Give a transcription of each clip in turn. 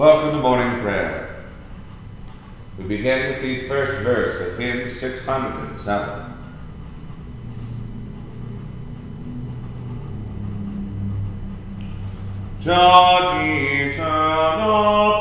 Welcome to morning prayer. We begin with the first verse of hymn 607. Judge eternal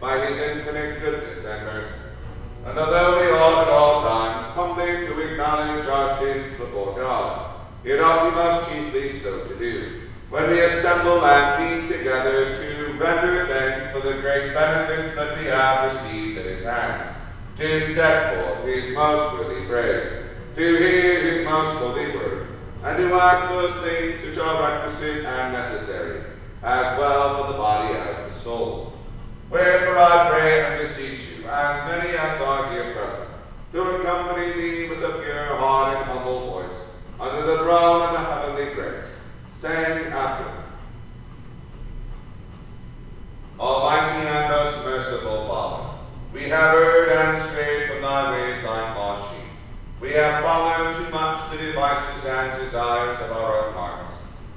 by his infinite goodness and mercy. And although we ought at all times humbly to acknowledge our sins before God, it ought we most chiefly so to do, when we assemble and meet together to render thanks for the great benefits that we have received at his hands, to set forth his most worthy praise, to hear his most holy word, and to act those things which are requisite and necessary, as well for the body as the soul. Wherefore I pray and beseech you, as many as are here present, to accompany me with a pure heart and humble voice, under the throne of the heavenly grace, saying after me, Almighty and most merciful Father, we have erred and strayed from thy ways like lost sheep. We have followed too much the devices and desires of our own hearts.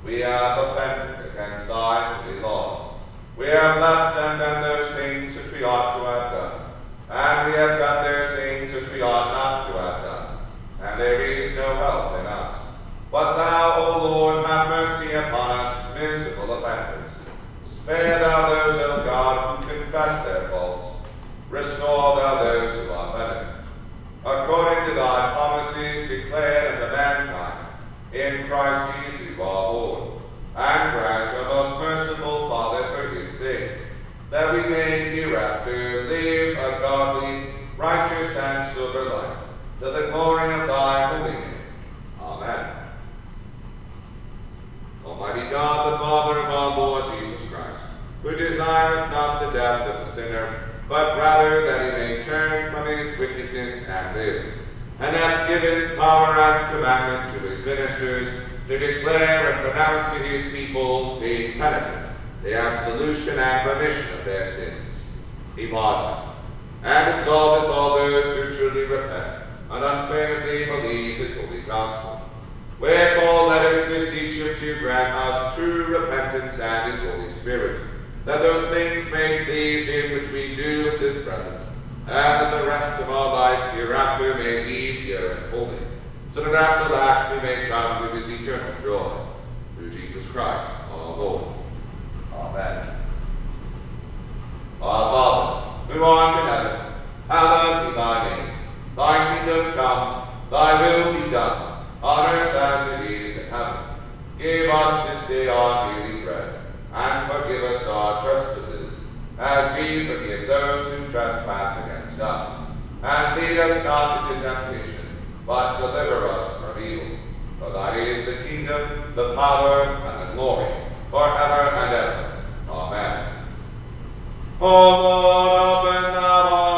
We have offended against thy holy laws. We have left and done those things which we ought to have done, and we have done those things which we ought not to have done, and there is no help in us. But thou, O Lord, have mercy upon us, miserable offenders. Spare thou those, O God, who confess their faults. Restore thou those who are penitent. According to thy promises declared unto mankind, in Christ Jesus our Lord, and grant, O most merciful Father, for his sake, that we may hereafter live a godly, righteous, and sober life, to the glory of thy holy name. Amen. Almighty God, the Father of our Lord Jesus Christ, who desireth not the death of the sinner, but rather that he may turn from his wickedness and live, and hath given power and commandment to his ministers to declare and pronounce to his people, being penitent, the absolution and remission of their sins. He pardoneth and absolveth all those who truly repent and unfeignedly believe his holy gospel. Wherefore let us beseech him to grant us true repentance and his Holy Spirit, that those things may please him which we do at this present, and the rest of our life hereafter may be pure and so that at the last we may come to his eternal joy. Through Jesus Christ our Lord. Amen. Our Father, who art in heaven, hallowed be thy name. Thy kingdom come, thy will be done, on earth as it is in heaven. Give us this day our daily bread, and forgive us our trespasses, as we forgive those who trespass against us. And lead us not into temptation, but deliver us from evil. For thine is the kingdom, the power, and the glory, forever and ever. Amen. O Lord, open thou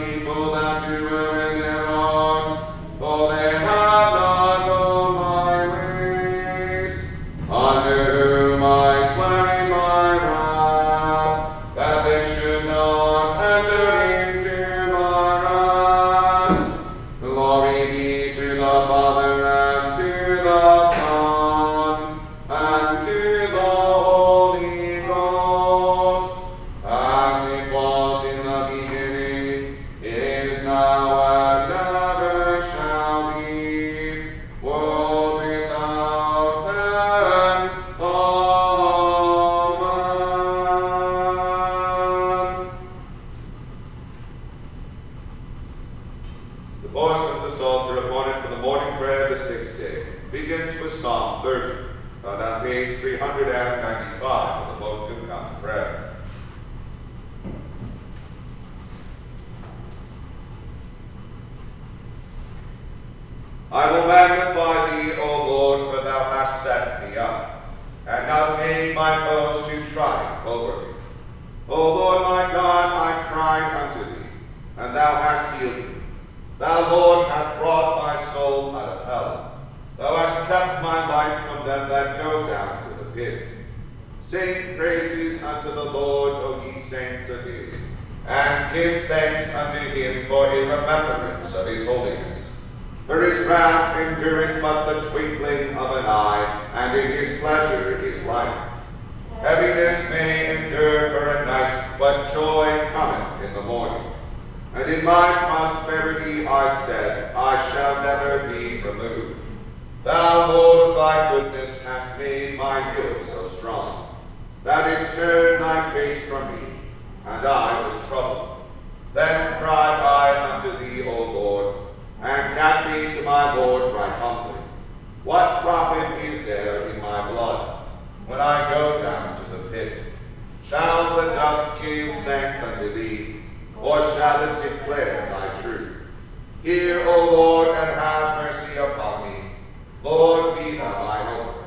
people that set me up, and have made my foes to triumph over me. O Lord my God, I cried unto thee, and thou hast healed me. Thou, Lord, hast brought my soul out of hell. Thou hast kept my life from them that go down to the pit. Sing praises unto the Lord, O ye saints of his, and give thanks unto him for a remembrance of his holiness. For his wrath endureth but the twinkling of an eye, and in his pleasure is life. Heaviness may endure for a night, but joy cometh in the morning. And in my prosperity I said, I shall never be removed. Thou, Lord, thy goodness hast made my hill so strong. Thou didst turn thy face from me, and I was troubled. Then cried I unto thee, O Lord, and gat me to my Lord right humbly. What profit is there in my blood when I go down to the pit? Shall the dust give thanks unto thee? or shall it declare thy truth? Hear, O Lord, and have mercy upon me. Lord, be thou my hope.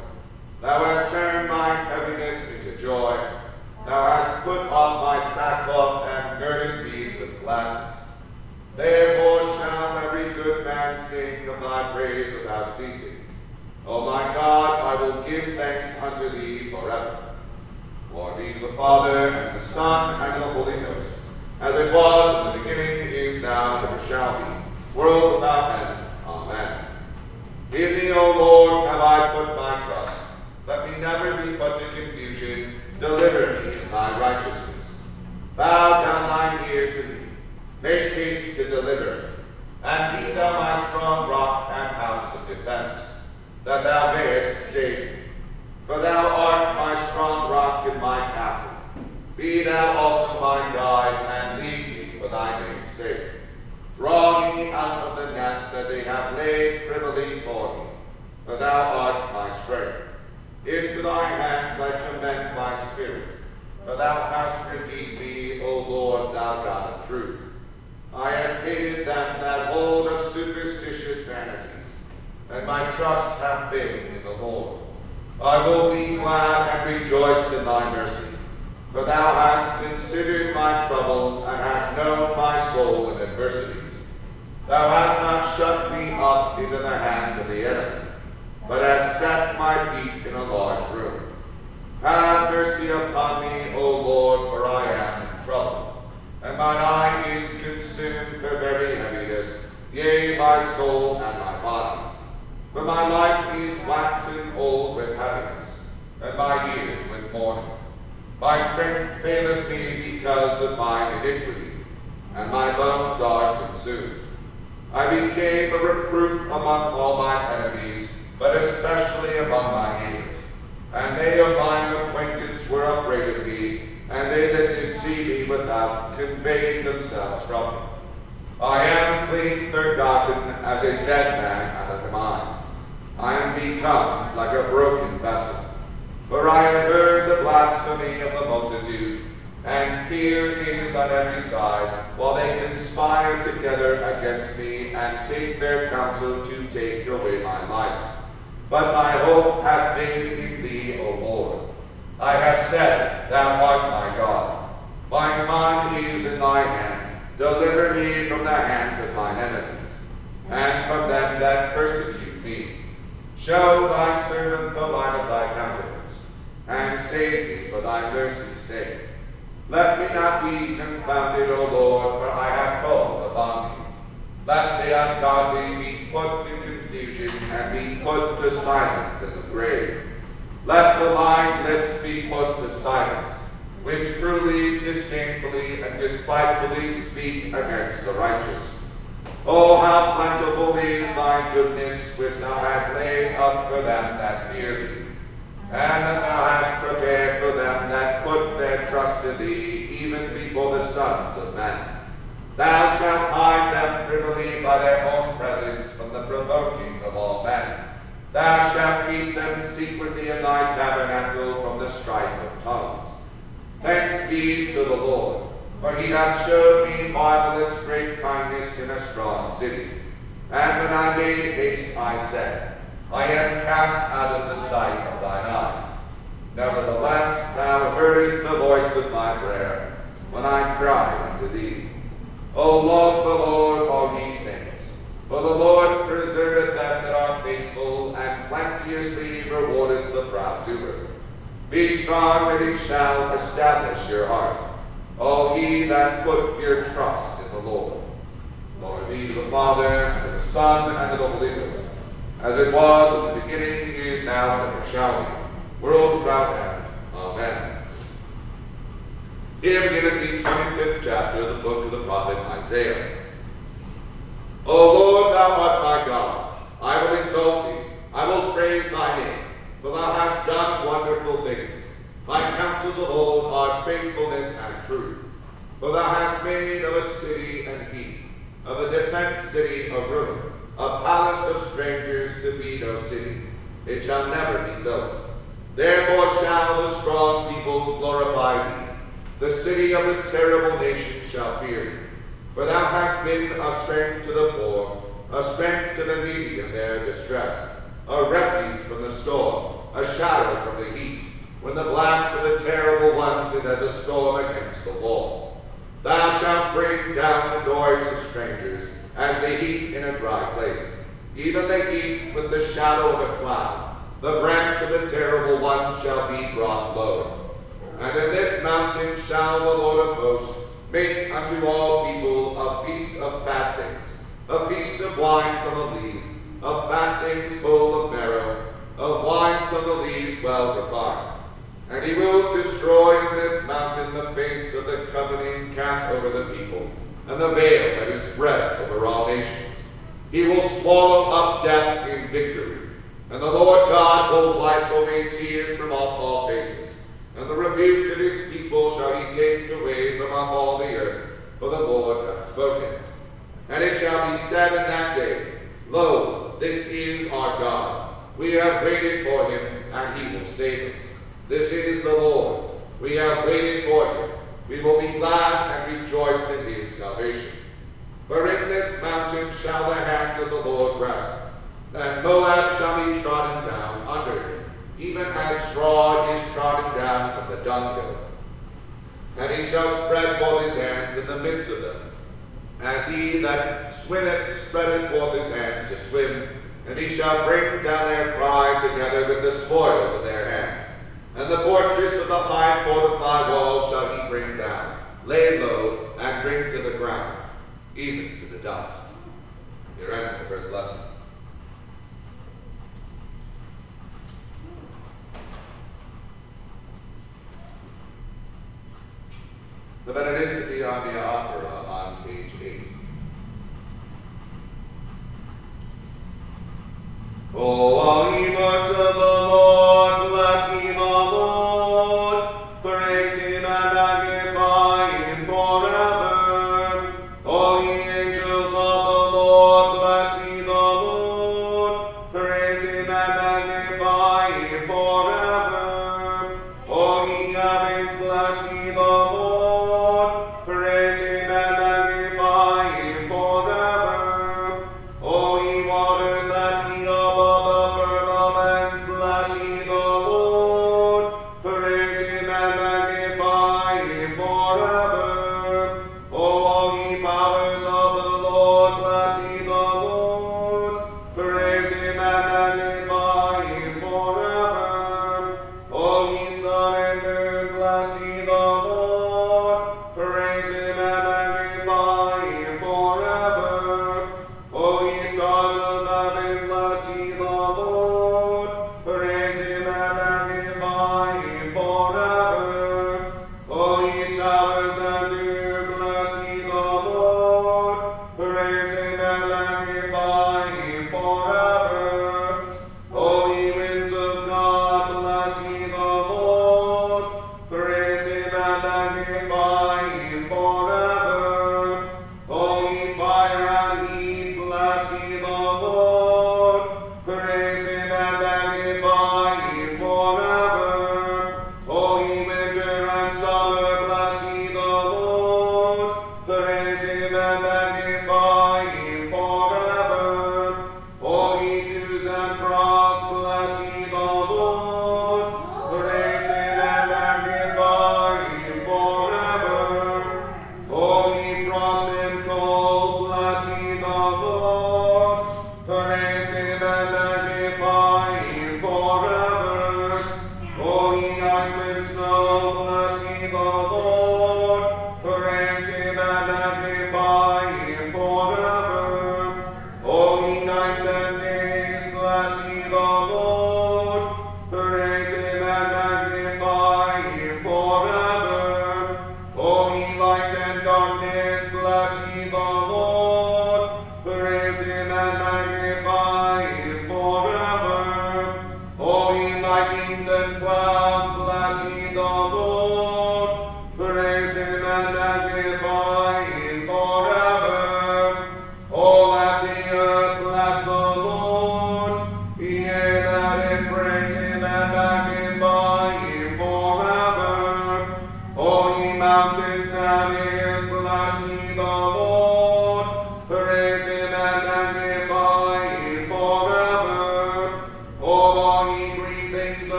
Thou hast turned my heaviness into joy. Thou hast put on my sackcloth and girded me with gladness. Therefore shall every good man sing of thy praise without ceasing. O my God, I will give thanks unto thee forever. Glory be to the Father, and the Son, and the Holy Ghost as it was in the beginning, is now, and ever shall be, world without end. Amen. In thee, O Lord, have I put my trust. Let me never be put to confusion. Deliver me in thy righteousness. Bow down thine ear to me. Make haste to deliver me. And be thou my strong rock and house of defense, that thou mayest save me. For thou art my strong rock and my castle. Be thou also my guide, and lead me for thy name's sake. Draw me out of the net that they have laid privily for me, for thou art my strength. Into thy hands I commend my spirit, for thou hast redeemed me, O Lord, thou God of truth. I have hated them that hold of superstitious vanities, and my trust hath been in the Lord. I will be glad and rejoice in thy mercy. For thou hast considered my trouble, and hast known my soul in adversities. Thou hast not shut me up into the hand of the enemy, but hast set my feet in a large room. Have mercy upon me, O Lord, for I am in trouble, and mine eye is consumed for very heaviness, yea, my soul and my body. For my life is waxen old with heaviness, and my years with mourning. My strength faileth me because of my iniquity, and my bones are consumed. I became a reproof among all my enemies, but especially among my neighbors. And they of mine acquaintance were afraid of me, and they that did see me without conveyed themselves from me. I am clean forgotten as a dead man out of mind. I am become like a broken vessel. For I have heard the blasphemy of the multitude, and fear is on every side, while they conspire together against me, and take their counsel to take away my life. But my hope hath been in thee, O Lord. I have said, Thou art my God. My mind is in thy hand. Deliver me from the hand of mine enemies, and from them that persecute me. Show thy servant the light of thy countenance and save me for thy mercy's sake. Let me not be confounded, O Lord, for I have called upon thee. Let the ungodly be put to confusion and be put to silence in the grave. Let the lying lips be put to silence, which truly, disdainfully, and despitefully speak against the righteous. Oh, how plentiful is thy goodness, which thou hast laid up for them that fear thee and that thou hast prepared for them that put their trust in thee, even before the sons of men. Thou shalt hide them privily by their own presence from the provoking of all men. Thou shalt keep them secretly in thy tabernacle from the strife of tongues. Thanks be to the Lord, for he hath showed me marvelous great kindness in a strong city. And when I made haste, I said, I am cast out of the sight of thine eyes. Nevertheless, thou heardest the voice of my prayer when I cried unto thee. O Lord, the Lord, all ye saints, for the Lord preserveth them that are faithful, and plenteously rewardeth the proud doer. Be strong, and it shall establish your heart, all ye that put your trust in the Lord. Glory be to the Father, and to the Son, and to the Holy Ghost, as it was in the beginning, is now, and ever shall be world without end. Amen. Here beginneth the 25th chapter of the book of the prophet Isaiah. O Lord, thou art my God. I will exalt thee. I will praise thy name, for thou hast done wonderful things. Thy counsels of old are faithfulness and truth. For thou hast made of a city an heap, of a defenced city a ruin, a palace of strangers to be no city. It shall never be built. Therefore shall the strong people glorify thee. The city of the terrible nation shall fear thee. For thou hast been a strength to the poor, a strength to the needy in their distress, a refuge from the storm, a shadow from the heat, when the blast of the terrible ones is as a storm against the wall. Thou shalt bring down the noise of strangers, as they heat in a dry place, even they heat with the shadow of a cloud the branch of the terrible one shall be brought low. And in this mountain shall the Lord of hosts make unto all people a feast of fat things, a feast of wines on the lees, of fat things full of marrow, of wines on the lees well refined. He will destroy in this mountain the face of the covenant cast over the people, and the veil that is spread over all nations. He will swallow up death in victory and the Lord God will wipe away tears from off all faces, and the rebuke of his people shall he take away from off all the earth, for the Lord hath spoken. And it shall be said in that day, Lo, this is our God. We have waited for him, and he will save us. This is the Lord. We have waited for him. We will be glad and rejoice in his salvation. For in this mountain shall the hand of the Lord rest and Moab shall be trodden down under him, even as straw is trodden down from the dunghill. And he shall spread forth his hands in the midst of them, as he that swimmeth spreadeth forth his hands to swim, and he shall bring down their pride together with the spoils of their hands. And the fortress of the high fortified walls shall he bring down, lay low, and bring to the ground, even to the dust. Here ends the first lesson.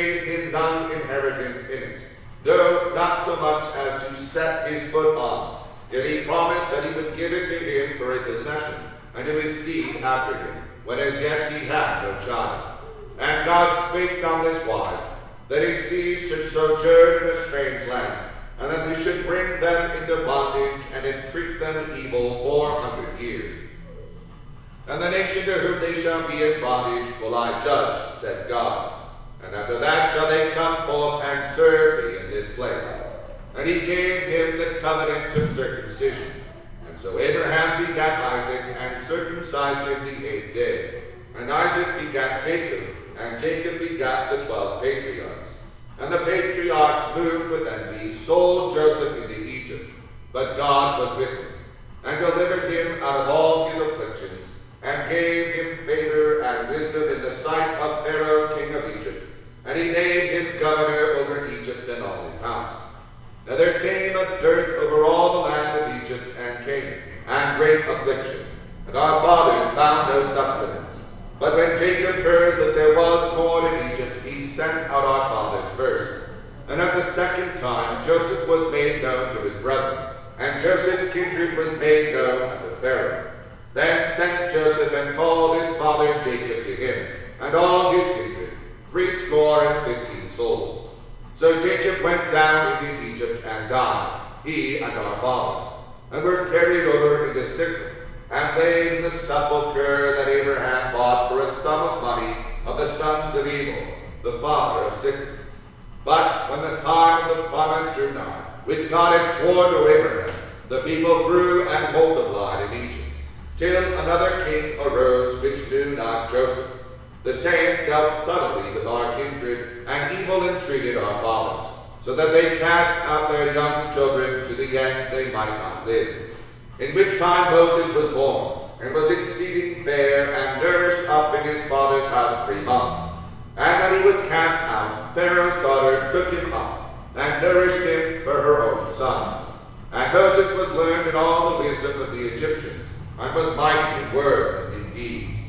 gave him none inheritance in it, no, not so much as to set his foot on. Yet he promised that he would give it to him for a possession, and to his seed after him, when as yet he had no child. And God spake on this wise, that his seed should sojourn in a strange land, and that he should bring them into bondage, and entreat them evil four hundred years. And the nation to whom they shall be in bondage will I judge, said God. And after that shall they come forth and serve me in this place. And he gave him the covenant of circumcision. And so Abraham begat Isaac, and circumcised him the eighth day. And Isaac begat Jacob, and Jacob begat the twelve patriarchs. And the patriarchs moved with envy, sold Joseph into Egypt. But God was with him, and delivered him out of all his afflictions, and gave him favor and wisdom in the sight of Pharaoh king of Egypt and he made him governor over Egypt and all his house. Now there came a dearth over all the land of Egypt and Canaan, and great affliction. And our fathers found no sustenance. But when Jacob heard that there was corn in Egypt, he sent out our fathers first. And at the second time Joseph was made known to his brethren, and Joseph's kindred was made known unto Pharaoh. Then sent Joseph and called his father Jacob to him, and all his kindred, threescore and fifteen souls. So Jacob went down into Egypt and died, he and our fathers, and were carried over into Shechem and laid in the sepulchre that Abraham bought for a sum of money of the sons of Emmor, the father of Shechem. But when the time of the promise drew nigh, which God had sworn to Abraham, the people grew and multiplied in Egypt, till another king arose which knew not Joseph. The same dealt subtly with our kindred, and evil entreated our fathers, so that they cast out their young children to the end they might not live in which time Moses was born, and was exceeding fair, and nourished up in his father's house three months. And when he was cast out, Pharaoh's daughter took him up, and nourished him for her own son. And Moses was learned in all the wisdom of the Egyptians, and was mighty in words and in deeds.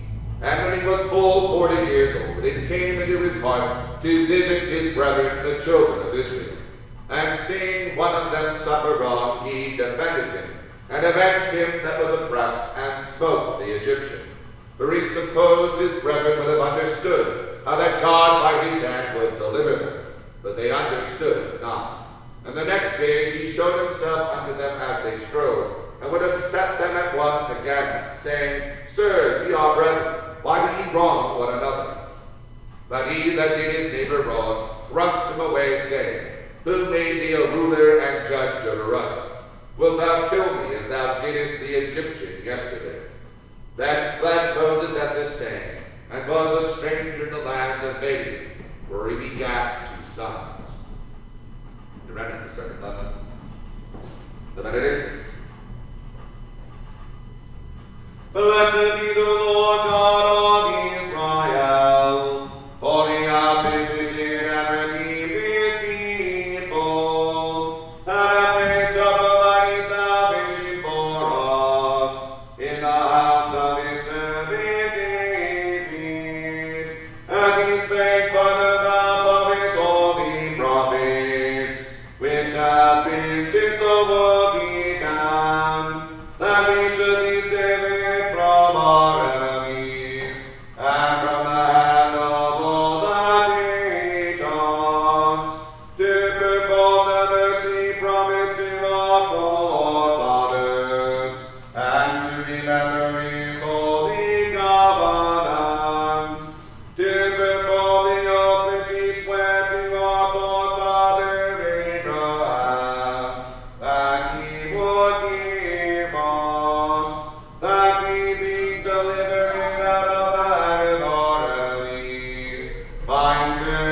And when he was full forty years old, it came into his heart to visit his brethren, the children of Israel. And seeing one of them suffer wrong, he defended him and avenged him that was oppressed, and smote the Egyptian. For he supposed his brethren would have understood how that God by his hand would deliver them, but they understood not. And the next day he showed himself unto them as they strove, and would have set them at one again, saying, Sirs, ye are brethren, why do ye wrong one another? But he that did his neighbor wrong thrust him away, saying, Who made thee a ruler and judge over us? Wilt thou kill me as thou didst the Egyptian yesterday? Then fled Moses at this saying, and was a stranger in the land of Midian, where he begat two sons. To render the second lesson. The Benedictus. Blessed Vines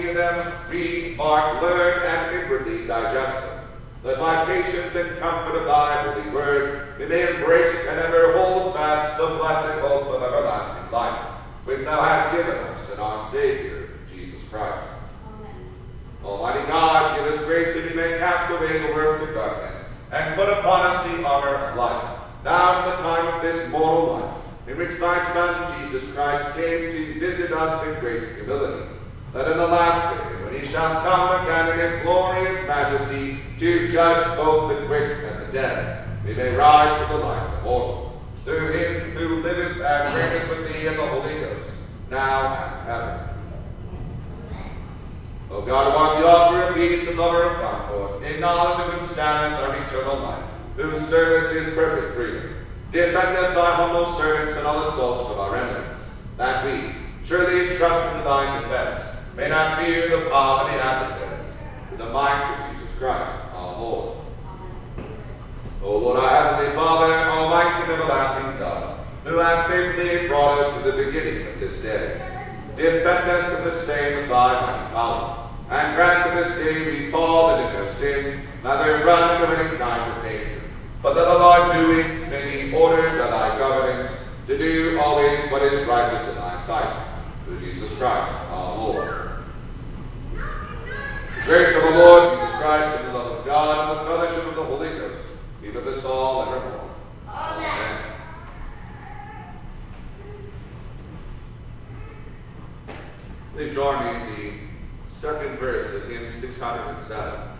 hear them, read, mark, learn, and inwardly digest them. That by patience and comfort of thy holy word we may embrace and ever hold fast the blessed hope of everlasting life, which thou hast given us in our Savior, Jesus Christ. Almighty God, give us grace that we may cast away the works of darkness, and put upon us the armor of light. Now in the time of this mortal life, in which thy Son Jesus Christ came to visit us in great humility, that in the last day, when he shall come again in his glorious majesty to judge both the quick and the dead, we may rise to the life immortal. Through him who liveth and reigneth with thee in the Holy Ghost, now and ever. O God, art the author of peace and lover of concord, in knowledge of whom standeth our eternal life, whose service is perfect freedom, defend us, thy humble servants, and all assaults of our enemies, that we, surely trusting to thy defense, may not fear the uh, of the adversaries, the might of Jesus Christ, our Lord. O Lord, our heavenly Father, almighty and everlasting God, who hast safely brought us to the beginning of this day, defend us in the same of thy mighty power, and grant that this day we fall into no sin, neither run into any kind of danger, but that all our doings may be ordered by thy governance, to do always what is righteous in thy sight, through Jesus Christ our Lord. The grace of the Lord Jesus Christ, and the love of God, and the fellowship of the Holy Ghost, be with us all evermore. Amen. Please join me in the second verse of hymn 607.